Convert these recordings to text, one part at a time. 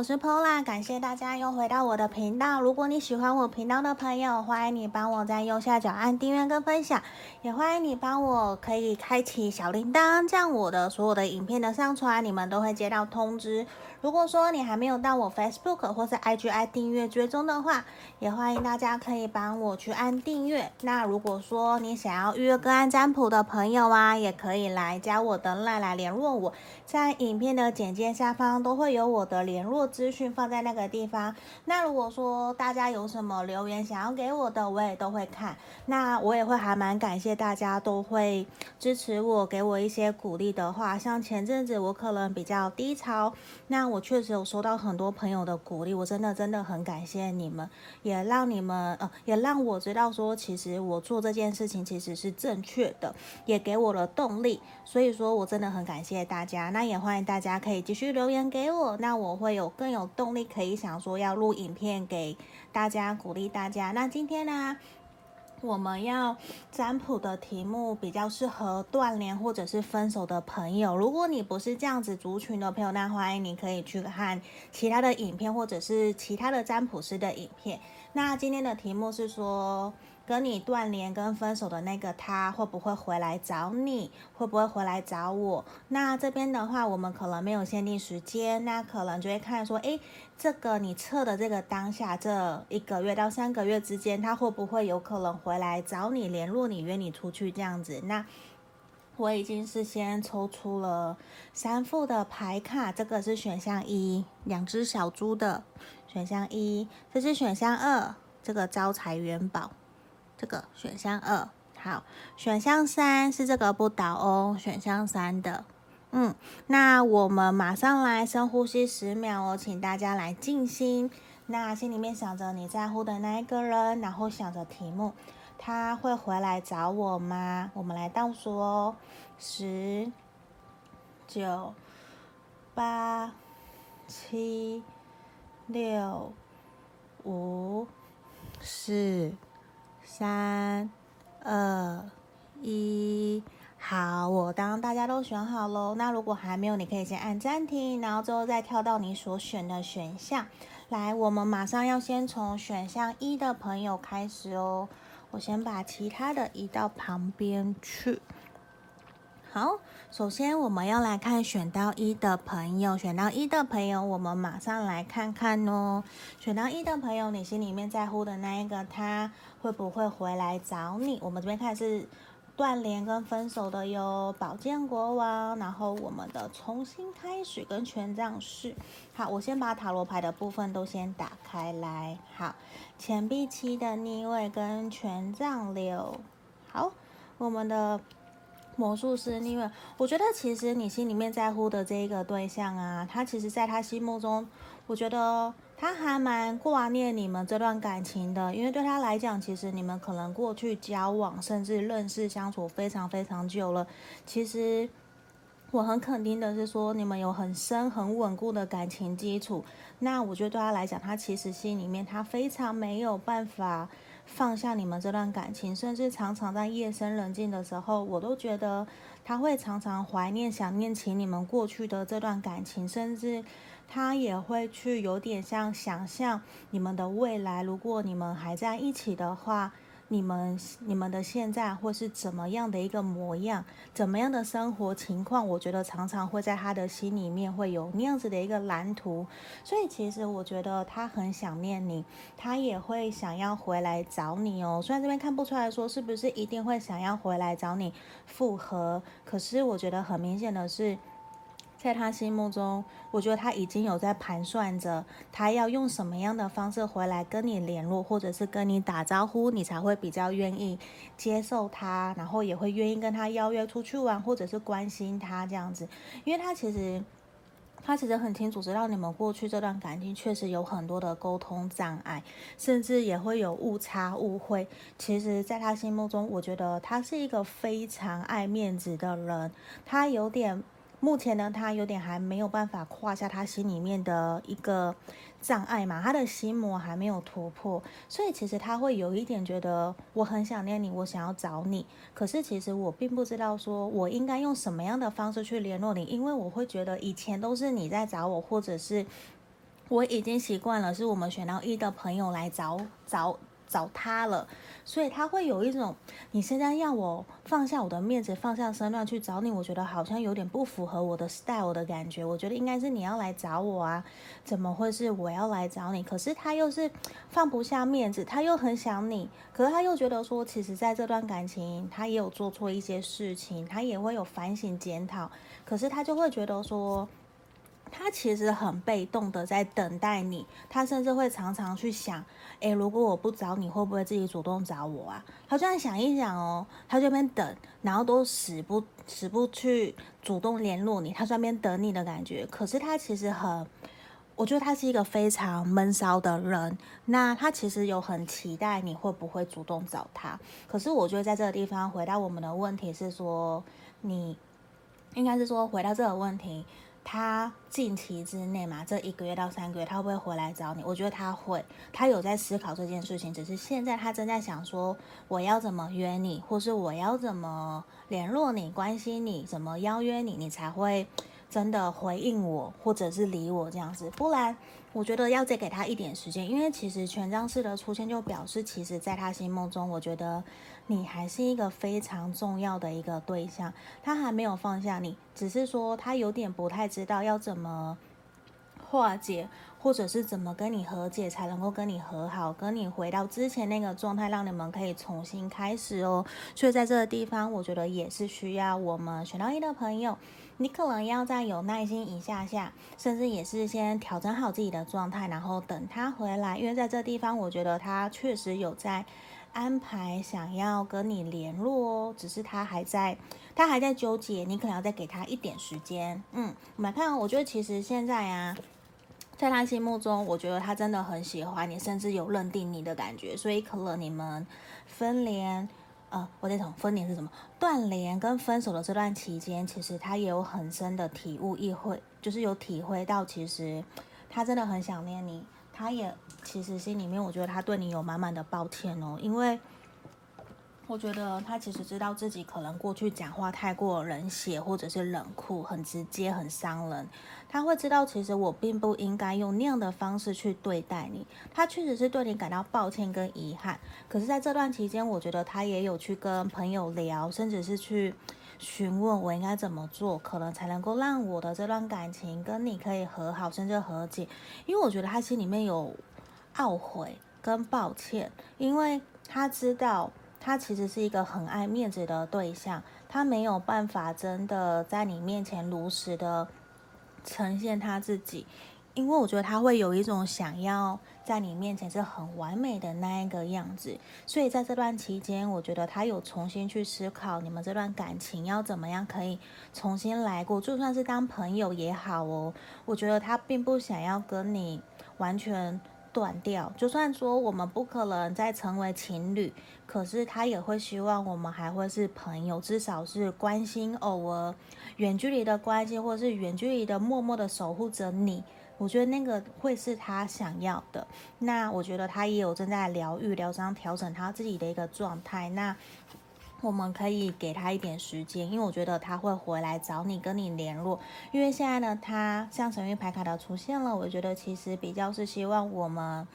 我是 Pola，感谢大家又回到我的频道。如果你喜欢我频道的朋友，欢迎你帮我在右下角按订阅跟分享，也欢迎你帮我可以开启小铃铛，这样我的所有的影片的上传，你们都会接到通知。如果说你还没有到我 Facebook 或是 IG 按订阅追踪的话，也欢迎大家可以帮我去按订阅。那如果说你想要预约个案占卜的朋友啊，也可以来加我的 LINE 来联络我，在影片的简介下方都会有我的联络资讯放在那个地方。那如果说大家有什么留言想要给我的，我也都会看。那我也会还蛮感谢大家都会支持我，给我一些鼓励的话。像前阵子我可能比较低潮，那我确实有收到很多朋友的鼓励，我真的真的很感谢你们，也让你们呃，也让我知道说，其实我做这件事情其实是正确的，也给我了动力。所以说我真的很感谢大家，那也欢迎大家可以继续留言给我，那我会有更有动力，可以想说要录影片给大家鼓励大家。那今天呢，我们要占卜的题目比较适合断联或者是分手的朋友。如果你不是这样子族群的朋友，那欢迎你可以去看其他的影片或者是其他的占卜师的影片。那今天的题目是说，跟你断联跟分手的那个他会不会回来找你？会不会回来找我？那这边的话，我们可能没有限定时间，那可能就会看说，诶，这个你测的这个当下这一个月到三个月之间，他会不会有可能回来找你、联络你、约你出去这样子？那我已经是先抽出了三副的牌卡，这个是选项一，两只小猪的选项一，这是选项二，这个招财元宝。这个选项二，好，选项三是这个不倒翁，选项三的，嗯，那我们马上来深呼吸十秒哦，请大家来静心，那心里面想着你在乎的那一个人，然后想着题目，他会回来找我吗？我们来倒数哦，十、九、八、七、六、五、四。三、二、一，好，我当大家都选好喽。那如果还没有，你可以先按暂停，然后最后再跳到你所选的选项。来，我们马上要先从选项一的朋友开始哦。我先把其他的移到旁边去。好，首先我们要来看选到一的朋友，选到一的朋友，我们马上来看看哦。选到一的朋友，你心里面在乎的那一个他会不会回来找你？我们这边看是断联跟分手的哟，宝剑国王，然后我们的重新开始跟权杖四。好，我先把塔罗牌的部分都先打开来。好，钱币七的逆位跟权杖六。好，我们的。魔术师因为，我觉得其实你心里面在乎的这一个对象啊，他其实在他心目中，我觉得他还蛮挂念你们这段感情的，因为对他来讲，其实你们可能过去交往，甚至认识相处非常非常久了。其实我很肯定的是说，你们有很深很稳固的感情基础。那我觉得对他来讲，他其实心里面他非常没有办法。放下你们这段感情，甚至常常在夜深人静的时候，我都觉得他会常常怀念、想念起你们过去的这段感情，甚至他也会去有点像想象你们的未来，如果你们还在一起的话。你们你们的现在会是怎么样的一个模样？怎么样的生活情况？我觉得常常会在他的心里面会有那样子的一个蓝图。所以其实我觉得他很想念你，他也会想要回来找你哦。虽然这边看不出来说是不是一定会想要回来找你复合，可是我觉得很明显的是。在他心目中，我觉得他已经有在盘算着，他要用什么样的方式回来跟你联络，或者是跟你打招呼，你才会比较愿意接受他，然后也会愿意跟他邀约出去玩，或者是关心他这样子。因为他其实，他其实很清楚知道你们过去这段感情确实有很多的沟通障碍，甚至也会有误差误会。其实，在他心目中，我觉得他是一个非常爱面子的人，他有点。目前呢，他有点还没有办法跨下他心里面的一个障碍嘛，他的心魔还没有突破，所以其实他会有一点觉得我很想念你，我想要找你，可是其实我并不知道说我应该用什么样的方式去联络你，因为我会觉得以前都是你在找我，或者是。我已经习惯了，是我们选到一的朋友来找找找他了，所以他会有一种，你现在要我放下我的面子，放下身段去找你，我觉得好像有点不符合我的 style 的感觉。我觉得应该是你要来找我啊，怎么会是我要来找你？可是他又是放不下面子，他又很想你，可是他又觉得说，其实在这段感情，他也有做错一些事情，他也会有反省检讨，可是他就会觉得说。他其实很被动的在等待你，他甚至会常常去想，诶，如果我不找你，会不会自己主动找我啊？他这样想一想哦，他这边等，然后都死不死不去主动联络你，他在那边等你的感觉。可是他其实很，我觉得他是一个非常闷骚的人。那他其实有很期待你会不会主动找他。可是我觉得在这个地方回答我们的问题是说，你应该是说回答这个问题。他近期之内嘛，这一个月到三个月，他会不会回来找你？我觉得他会，他有在思考这件事情，只是现在他正在想说，我要怎么约你，或是我要怎么联络你、关心你，怎么邀约你，你才会真的回应我，或者是理我这样子。不然，我觉得要再给他一点时间，因为其实权杖四的出现就表示，其实在他心目中，我觉得。你还是一个非常重要的一个对象，他还没有放下你，只是说他有点不太知道要怎么化解，或者是怎么跟你和解才能够跟你和好，跟你回到之前那个状态，让你们可以重新开始哦。所以在这个地方，我觉得也是需要我们选到一的朋友，你可能要再有耐心一下下，甚至也是先调整好自己的状态，然后等他回来，因为在这地方，我觉得他确实有在。安排想要跟你联络哦，只是他还在，他还在纠结，你可能要再给他一点时间。嗯，我们来看，我觉得其实现在啊，在他心目中，我觉得他真的很喜欢你，甚至有认定你的感觉，所以可能你们分联，呃，我在想分年是什么？断联跟分手的这段期间，其实他也有很深的体悟，意会就是有体会到，其实他真的很想念你。他也其实心里面，我觉得他对你有满满的抱歉哦，因为我觉得他其实知道自己可能过去讲话太过冷血，或者是冷酷、很直接、很伤人。他会知道，其实我并不应该用那样的方式去对待你。他确实是对你感到抱歉跟遗憾，可是在这段期间，我觉得他也有去跟朋友聊，甚至是去。询问我应该怎么做，可能才能够让我的这段感情跟你可以和好，甚至和解。因为我觉得他心里面有懊悔跟抱歉，因为他知道他其实是一个很爱面子的对象，他没有办法真的在你面前如实的呈现他自己。因为我觉得他会有一种想要在你面前是很完美的那一个样子，所以在这段期间，我觉得他有重新去思考你们这段感情要怎么样可以重新来过，就算是当朋友也好哦。我觉得他并不想要跟你完全断掉，就算说我们不可能再成为情侣，可是他也会希望我们还会是朋友，至少是关心偶尔远距离的关系，或是远距离的默默的守护着你。我觉得那个会是他想要的。那我觉得他也有正在疗愈、疗伤、调整他自己的一个状态。那我们可以给他一点时间，因为我觉得他会回来找你，跟你联络。因为现在呢，他像神谕牌卡的出现了，我觉得其实比较是希望我们。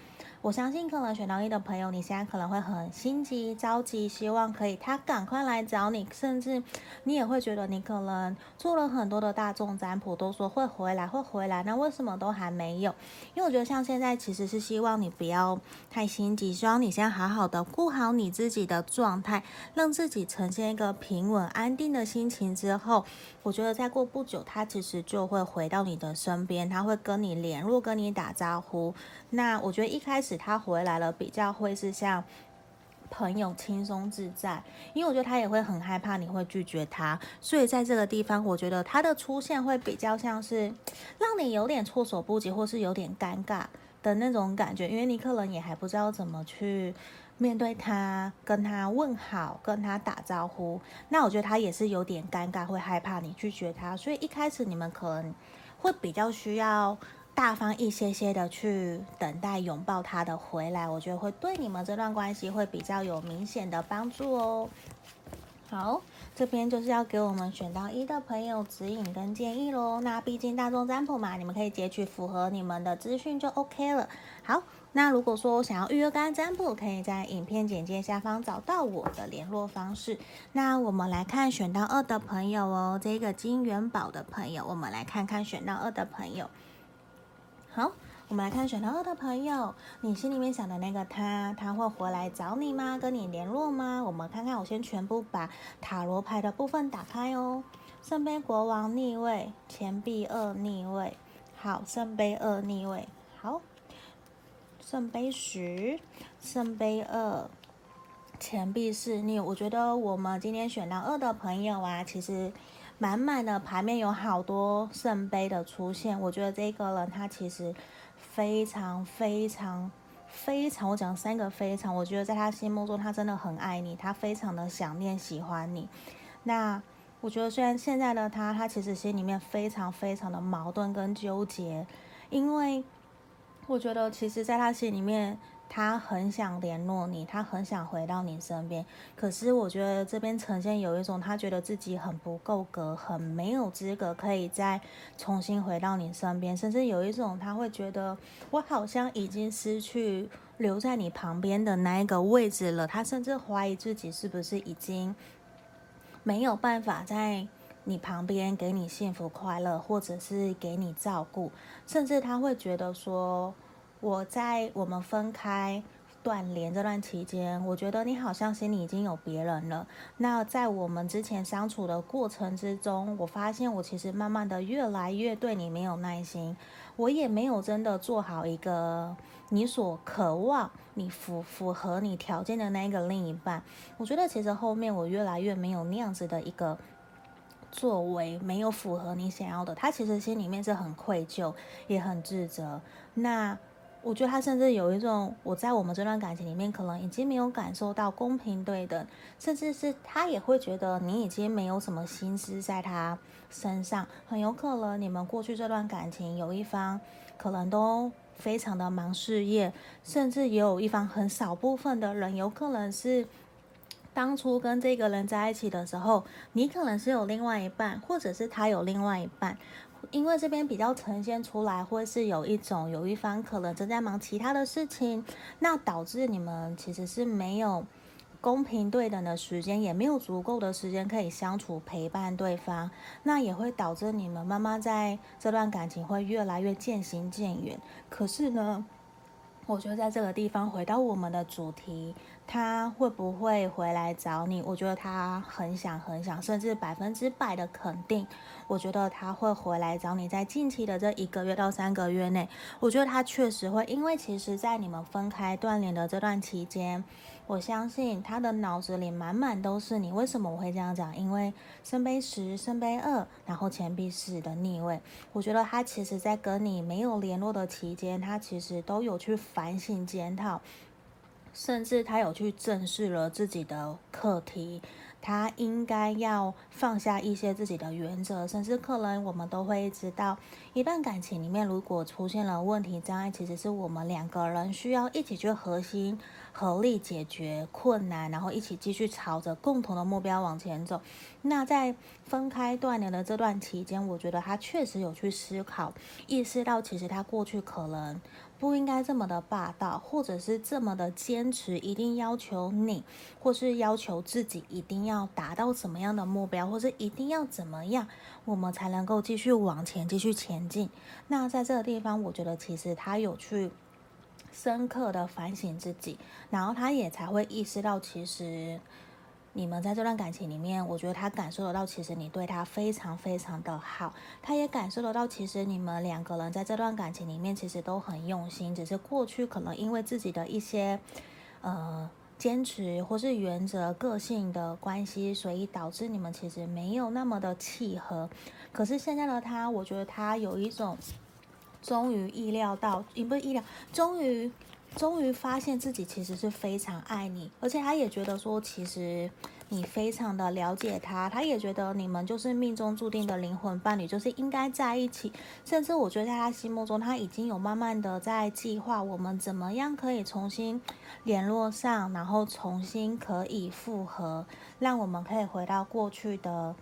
我相信可能选到一的朋友，你现在可能会很心急、着急，希望可以他赶快来找你，甚至你也会觉得你可能做了很多的大众占卜，都说会回来，会回来，那为什么都还没有？因为我觉得像现在其实是希望你不要太心急，希望你先好好的顾好你自己的状态，让自己呈现一个平稳、安定的心情之后，我觉得再过不久，他其实就会回到你的身边，他会跟你联络，跟你打招呼。那我觉得一开始。他回来了，比较会是像朋友轻松自在，因为我觉得他也会很害怕你会拒绝他，所以在这个地方，我觉得他的出现会比较像是让你有点措手不及，或是有点尴尬的那种感觉，因为你可能也还不知道怎么去面对他，跟他问好，跟他打招呼。那我觉得他也是有点尴尬，会害怕你拒绝他，所以一开始你们可能会比较需要。大方一些些的去等待拥抱他的回来，我觉得会对你们这段关系会比较有明显的帮助哦。好，这边就是要给我们选到一的朋友指引跟建议喽。那毕竟大众占卜嘛，你们可以截取符合你们的资讯就 OK 了。好，那如果说想要预约个案占卜，可以在影片简介下方找到我的联络方式。那我们来看选到二的朋友哦，这个金元宝的朋友，我们来看看选到二的朋友。好。我们来看选到二的朋友，你心里面想的那个他，他会回来找你吗？跟你联络吗？我们看看，我先全部把塔罗牌的部分打开哦。圣杯国王逆位，钱币二逆位，好，圣杯二逆位，好，圣杯十，圣杯二，钱币四逆。我觉得我们今天选到二的朋友啊，其实满满的牌面有好多圣杯的出现。我觉得这个人他其实。非常非常非常，我讲三个非常，我觉得在他心目中，他真的很爱你，他非常的想念、喜欢你。那我觉得，虽然现在的他，他其实心里面非常非常的矛盾跟纠结，因为我觉得，其实在他心里面。他很想联络你，他很想回到你身边。可是我觉得这边呈现有一种，他觉得自己很不够格，很没有资格可以再重新回到你身边。甚至有一种，他会觉得我好像已经失去留在你旁边的那一个位置了。他甚至怀疑自己是不是已经没有办法在你旁边给你幸福快乐，或者是给你照顾。甚至他会觉得说。我在我们分开断联这段期间，我觉得你好像心里已经有别人了。那在我们之前相处的过程之中，我发现我其实慢慢的越来越对你没有耐心，我也没有真的做好一个你所渴望、你符符合你条件的那个另一半。我觉得其实后面我越来越没有那样子的一个作为，没有符合你想要的。他其实心里面是很愧疚，也很自责。那。我觉得他甚至有一种，我在我们这段感情里面，可能已经没有感受到公平对等，甚至是他也会觉得你已经没有什么心思在他身上。很有可能你们过去这段感情有一方可能都非常的忙事业，甚至也有一方很少部分的人，有可能是当初跟这个人在一起的时候，你可能是有另外一半，或者是他有另外一半。因为这边比较呈现出来，或是有一种有一方可能正在忙其他的事情，那导致你们其实是没有公平对等的时间，也没有足够的时间可以相处陪伴对方，那也会导致你们慢慢在这段感情会越来越渐行渐远。可是呢，我觉得在这个地方回到我们的主题。他会不会回来找你？我觉得他很想很想，甚至百分之百的肯定。我觉得他会回来找你，在近期的这一个月到三个月内，我觉得他确实会，因为其实在你们分开断联的这段期间，我相信他的脑子里满满都是你。为什么我会这样讲？因为圣杯十、圣杯二，然后钱币四的逆位，我觉得他其实在跟你没有联络的期间，他其实都有去反省检讨。甚至他有去正视了自己的课题，他应该要放下一些自己的原则，甚至可能我们都会知道，一段感情里面如果出现了问题障碍，其实是我们两个人需要一起去核心合力解决困难，然后一起继续朝着共同的目标往前走。那在分开断联的这段期间，我觉得他确实有去思考，意识到其实他过去可能。不应该这么的霸道，或者是这么的坚持，一定要求你，或是要求自己一定要达到什么样的目标，或是一定要怎么样，我们才能够继续往前，继续前进。那在这个地方，我觉得其实他有去深刻的反省自己，然后他也才会意识到，其实。你们在这段感情里面，我觉得他感受得到，其实你对他非常非常的好，他也感受得到，其实你们两个人在这段感情里面，其实都很用心，只是过去可能因为自己的一些呃坚持或是原则、个性的关系，所以导致你们其实没有那么的契合。可是现在的他，我觉得他有一种终于意料到，也不是意料，终于。终于发现自己其实是非常爱你，而且他也觉得说，其实你非常的了解他，他也觉得你们就是命中注定的灵魂伴侣，就是应该在一起。甚至我觉得在他心目中，他已经有慢慢的在计划我们怎么样可以重新联络上，然后重新可以复合，让我们可以回到过去的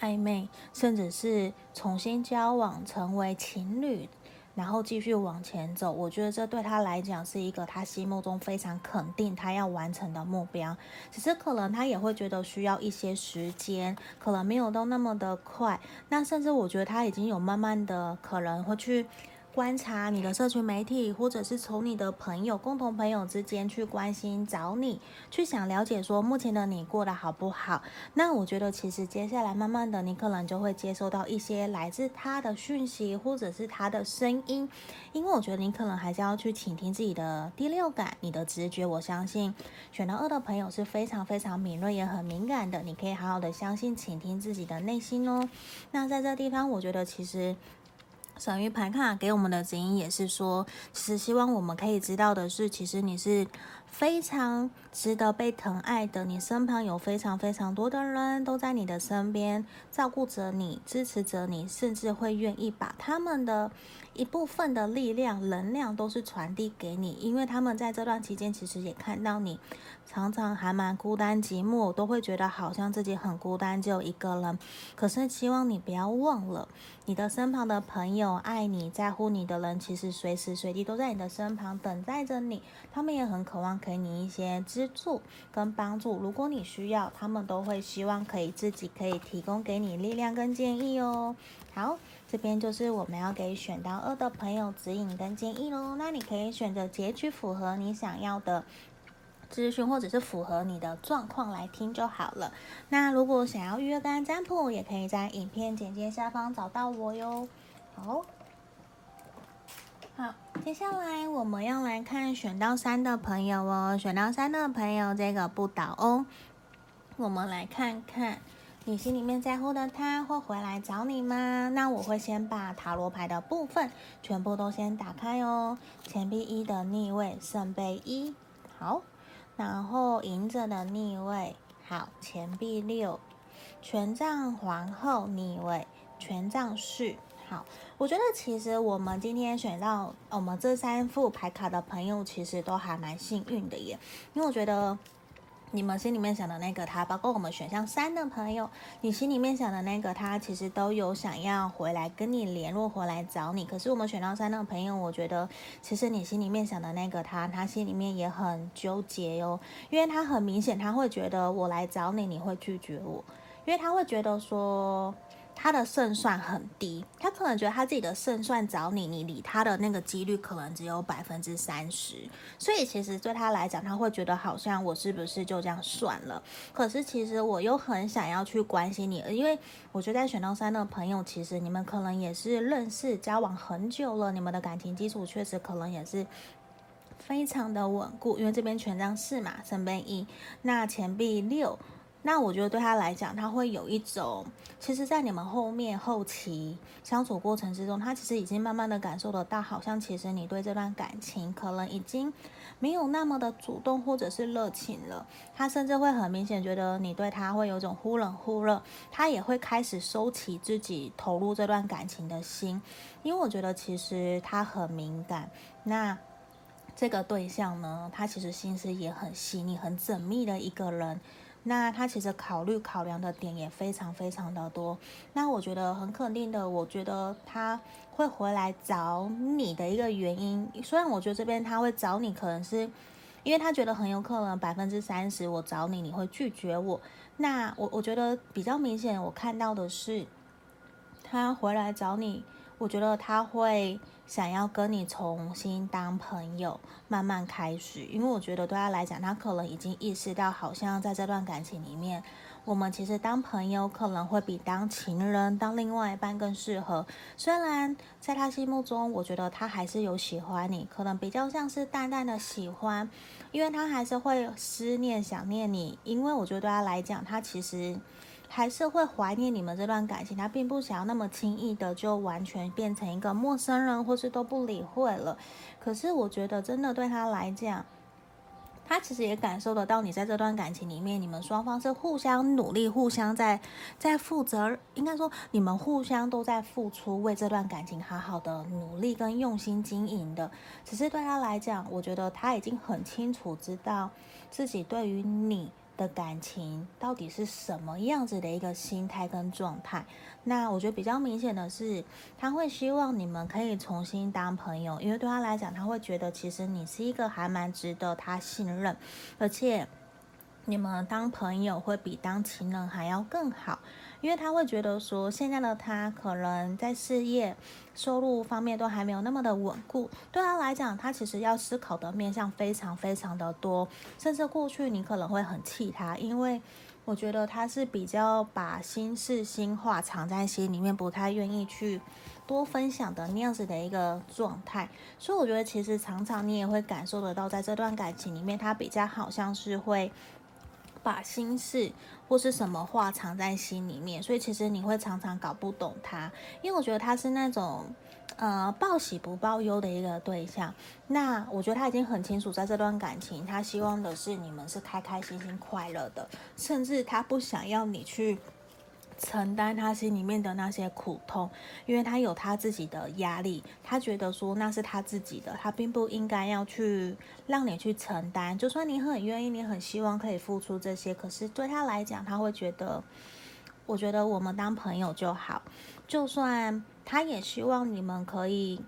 暧昧，甚至是重新交往，成为情侣。然后继续往前走，我觉得这对他来讲是一个他心目中非常肯定他要完成的目标。只是可能他也会觉得需要一些时间，可能没有到那么的快。那甚至我觉得他已经有慢慢的可能会去。观察你的社群媒体，或者是从你的朋友、共同朋友之间去关心、找你，去想了解说目前的你过得好不好。那我觉得其实接下来慢慢的，你可能就会接收到一些来自他的讯息，或者是他的声音。因为我觉得你可能还是要去倾听自己的第六感、你的直觉。我相信选到二的朋友是非常非常敏锐也很敏感的，你可以好好的相信、倾听自己的内心哦。那在这地方，我觉得其实。神諭牌卡给我们的指引也是说，其实希望我们可以知道的是，其实你是非常值得被疼爱的。你身旁有非常非常多的人都在你的身边，照顾着你，支持着你，甚至会愿意把他们的一部分的力量、能量都是传递给你，因为他们在这段期间其实也看到你。常常还蛮孤单寂寞，都会觉得好像自己很孤单，只有一个人。可是希望你不要忘了，你的身旁的朋友、爱你、在乎你的人，其实随时随地都在你的身旁等待着你。他们也很渴望给你一些资助跟帮助。如果你需要，他们都会希望可以自己可以提供给你力量跟建议哦。好，这边就是我们要给选到二的朋友指引跟建议喽。那你可以选择截取符合你想要的。咨询或者是符合你的状况来听就好了。那如果想要预约个案占卜，也可以在影片简介下方找到我哟。好，好，接下来我们要来看选到三的朋友哦。选到三的朋友，这个不倒翁，我们来看看你心里面在乎的他会回来找你吗？那我会先把塔罗牌的部分全部都先打开哦。钱币一的逆位，圣杯一，好。然后隐者的逆位，好，钱币六，权杖皇后逆位，权杖四，好。我觉得其实我们今天选到我们这三副牌卡的朋友，其实都还蛮幸运的耶，因为我觉得。你们心里面想的那个他，包括我们选项三的朋友，你心里面想的那个他，其实都有想要回来跟你联络，回来找你。可是我们选到三的朋友，我觉得其实你心里面想的那个他，他心里面也很纠结哟，因为他很明显他会觉得我来找你，你会拒绝我，因为他会觉得说。他的胜算很低，他可能觉得他自己的胜算找你，你理他的那个几率可能只有百分之三十，所以其实对他来讲，他会觉得好像我是不是就这样算了？可是其实我又很想要去关心你，因为我觉得在选到三的朋友，其实你们可能也是认识交往很久了，你们的感情基础确实可能也是非常的稳固，因为这边权杖四嘛，圣杯一，那钱币六。那我觉得对他来讲，他会有一种，其实，在你们后面后期相处过程之中，他其实已经慢慢的感受得到，好像其实你对这段感情可能已经没有那么的主动或者是热情了。他甚至会很明显觉得你对他会有种忽冷忽热，他也会开始收起自己投入这段感情的心，因为我觉得其实他很敏感。那这个对象呢，他其实心思也很细腻、很缜密的一个人。那他其实考虑考量的点也非常非常的多。那我觉得很肯定的，我觉得他会回来找你的一个原因，虽然我觉得这边他会找你，可能是因为他觉得很有可能百分之三十我找你，你会拒绝我。那我我觉得比较明显，我看到的是他回来找你，我觉得他会。想要跟你重新当朋友，慢慢开始，因为我觉得对他来讲，他可能已经意识到，好像在这段感情里面，我们其实当朋友可能会比当情人、当另外一半更适合。虽然在他心目中，我觉得他还是有喜欢你，可能比较像是淡淡的喜欢，因为他还是会思念、想念你。因为我觉得对他来讲，他其实。还是会怀念你们这段感情，他并不想要那么轻易的就完全变成一个陌生人，或是都不理会了。可是我觉得，真的对他来讲，他其实也感受得到你在这段感情里面，你们双方是互相努力、互相在在负责，应该说你们互相都在付出，为这段感情好好的努力跟用心经营的。只是对他来讲，我觉得他已经很清楚知道自己对于你的感情到底是什么样子的一个心态跟状态。那我觉得比较明显的是，他会希望你们可以重新当朋友，因为对他来讲，他会觉得其实你是一个还蛮值得他信任，而且你们当朋友会比当情人还要更好。因为他会觉得说，现在的他可能在事业、收入方面都还没有那么的稳固。对他来讲，他其实要思考的面向非常非常的多。甚至过去你可能会很气他，因为我觉得他是比较把心事、心话藏在心里面，不太愿意去多分享的那样子的一个状态。所以我觉得，其实常常你也会感受得到，在这段感情里面，他比较好像是会。把心事或是什么话藏在心里面，所以其实你会常常搞不懂他，因为我觉得他是那种呃报喜不报忧的一个对象。那我觉得他已经很清楚，在这段感情，他希望的是你们是开开心心、快乐的，甚至他不想要你去。承担他心里面的那些苦痛，因为他有他自己的压力，他觉得说那是他自己的，他并不应该要去让你去承担。就算你很愿意，你很希望可以付出这些，可是对他来讲，他会觉得，我觉得我们当朋友就好。就算他也希望你们可以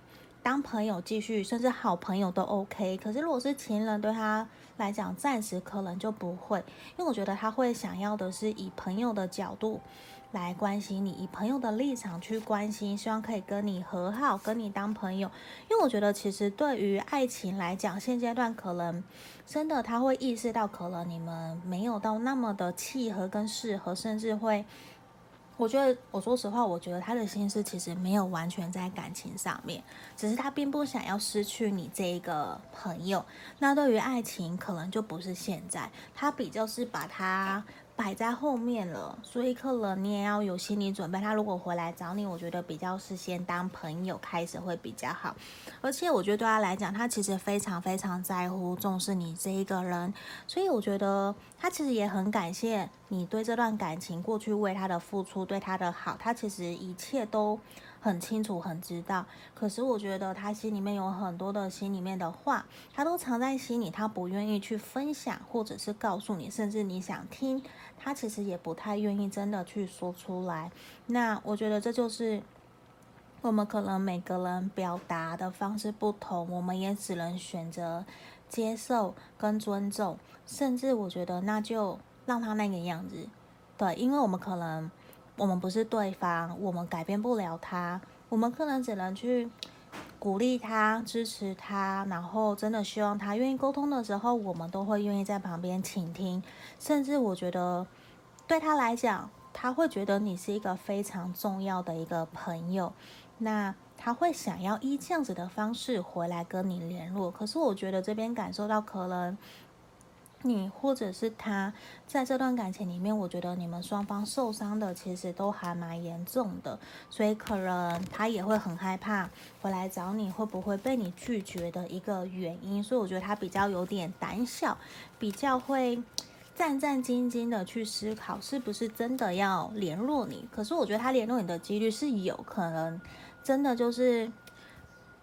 当朋友继续，甚至好朋友都 OK。可是如果是情人，对他来讲，暂时可能就不会，因为我觉得他会想要的是以朋友的角度。来关心你，以朋友的立场去关心，希望可以跟你和好，跟你当朋友。因为我觉得，其实对于爱情来讲，现阶段可能真的他会意识到，可能你们没有到那么的契合跟适合，甚至会。我觉得，我说实话，我觉得他的心思其实没有完全在感情上面，只是他并不想要失去你这一个朋友。那对于爱情，可能就不是现在，他比较是把他。摆在后面了，所以可能你也要有心理准备。他如果回来找你，我觉得比较是先当朋友开始会比较好。而且我觉得对他来讲，他其实非常非常在乎、重视你这一个人，所以我觉得他其实也很感谢你对这段感情过去为他的付出、对他的好。他其实一切都。很清楚，很知道，可是我觉得他心里面有很多的心里面的话，他都藏在心里，他不愿意去分享，或者是告诉你，甚至你想听，他其实也不太愿意真的去说出来。那我觉得这就是我们可能每个人表达的方式不同，我们也只能选择接受跟尊重，甚至我觉得那就让他那个样子，对，因为我们可能。我们不是对方，我们改变不了他，我们可能只能去鼓励他、支持他，然后真的希望他愿意沟通的时候，我们都会愿意在旁边倾听。甚至我觉得，对他来讲，他会觉得你是一个非常重要的一个朋友，那他会想要以这样子的方式回来跟你联络。可是我觉得这边感受到可能。你或者是他，在这段感情里面，我觉得你们双方受伤的其实都还蛮严重的，所以可能他也会很害怕回来找你，会不会被你拒绝的一个原因。所以我觉得他比较有点胆小，比较会战战兢兢的去思考是不是真的要联络你。可是我觉得他联络你的几率是有可能，真的就是。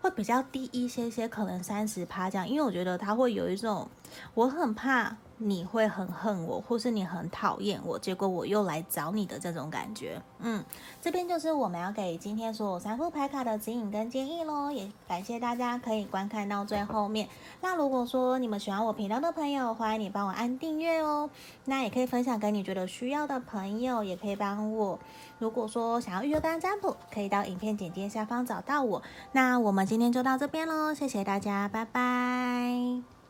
会比较低一些些，可能三十趴这样，因为我觉得他会有一种，我很怕你会很恨我，或是你很讨厌我，结果我又来找你的这种感觉。嗯，这边就是我们要给今天所有三副牌卡的指引跟建议喽，也感谢大家可以观看到最后面。那如果说你们喜欢我频道的朋友，欢迎你帮我按订阅哦。那也可以分享给你觉得需要的朋友，也可以帮我。如果说想要预约单占卜，可以到影片简介下方找到我。那我们今天就到这边喽，谢谢大家，拜拜。